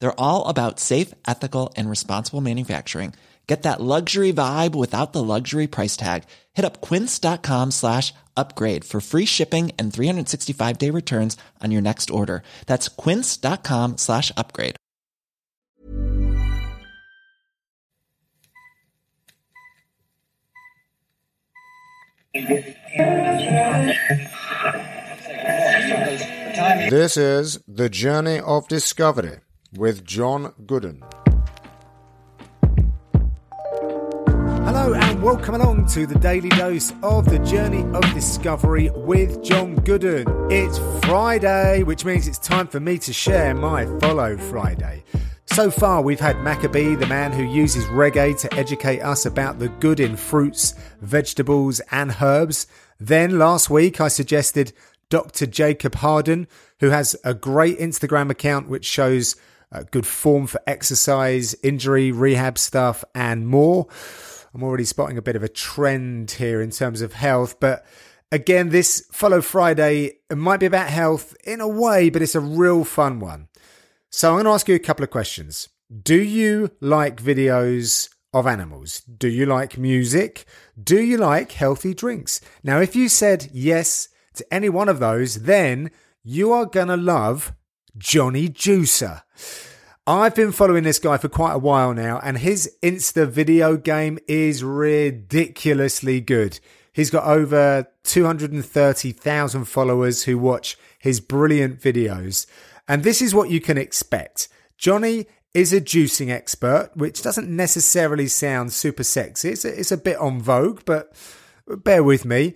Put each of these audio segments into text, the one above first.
They're all about safe, ethical, and responsible manufacturing. Get that luxury vibe without the luxury price tag. Hit up quince.com slash upgrade for free shipping and 365 day returns on your next order. That's quince.com slash upgrade. This is The Journey of Discovery with John Gooden. Hello and welcome along to the daily dose of the journey of discovery with John Gooden. It's Friday, which means it's time for me to share my Follow Friday. So far, we've had Maccabee, the man who uses reggae to educate us about the good in fruits, vegetables, and herbs. Then last week, I suggested Dr. Jacob Harden, who has a great Instagram account which shows uh, good form for exercise, injury, rehab stuff, and more. I'm already spotting a bit of a trend here in terms of health, but again, this Follow Friday it might be about health in a way, but it's a real fun one. So I'm going to ask you a couple of questions. Do you like videos of animals? Do you like music? Do you like healthy drinks? Now, if you said yes to any one of those, then you are going to love Jonny Juicer. I've been following this guy for quite a while now, and his Insta video game is ridiculously good. He's got over 230,000 followers who watch his brilliant videos. And this is what you can expect. Jonny is a juicing expert, which doesn't necessarily sound super sexy. It's a, it's a bit on vogue, but bear with me.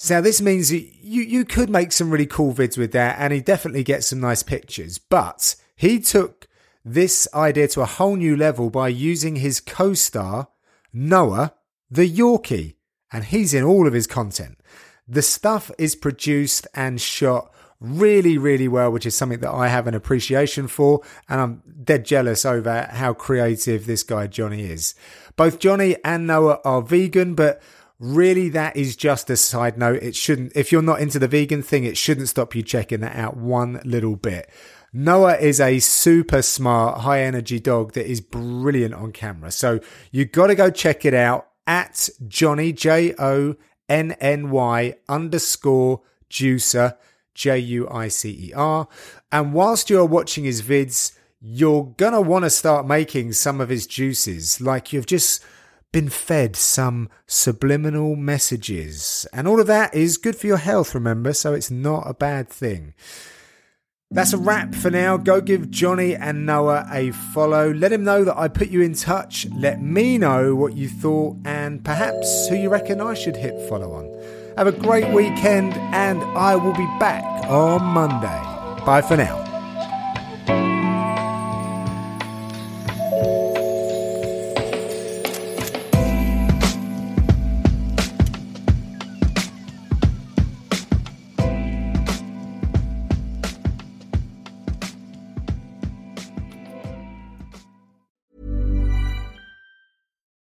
So this means you you could make some really cool vids with that, and he definitely gets some nice pictures. But he took this idea to a whole new level by using his co-star Noah the Yorkie, and he's in all of his content. The stuff is produced and shot really, really well, which is something that I have an appreciation for, and I'm dead jealous over how creative this guy Jonny is. Both Jonny and Noah are vegan, but really that is just a side note. It shouldn't, if you're not into the vegan thing, it shouldn't stop you checking that out one little bit. Noah is a super smart, high energy dog that is brilliant on camera. So you got to go check it out at Jonny, J O N N Y underscore juicer, J U I C E R. And whilst you're watching his vids, you're going to want to start making some of his juices like you've just been fed some subliminal messages. And all of that is good for your health, remember? So it's not a bad thing. That's a wrap for now. Go give Jonny and Noah a follow. Let him know that I put you in touch. Let me know what you thought and perhaps who you reckon I should hit follow on. Have a great weekend and I will be back on Monday. Bye for now.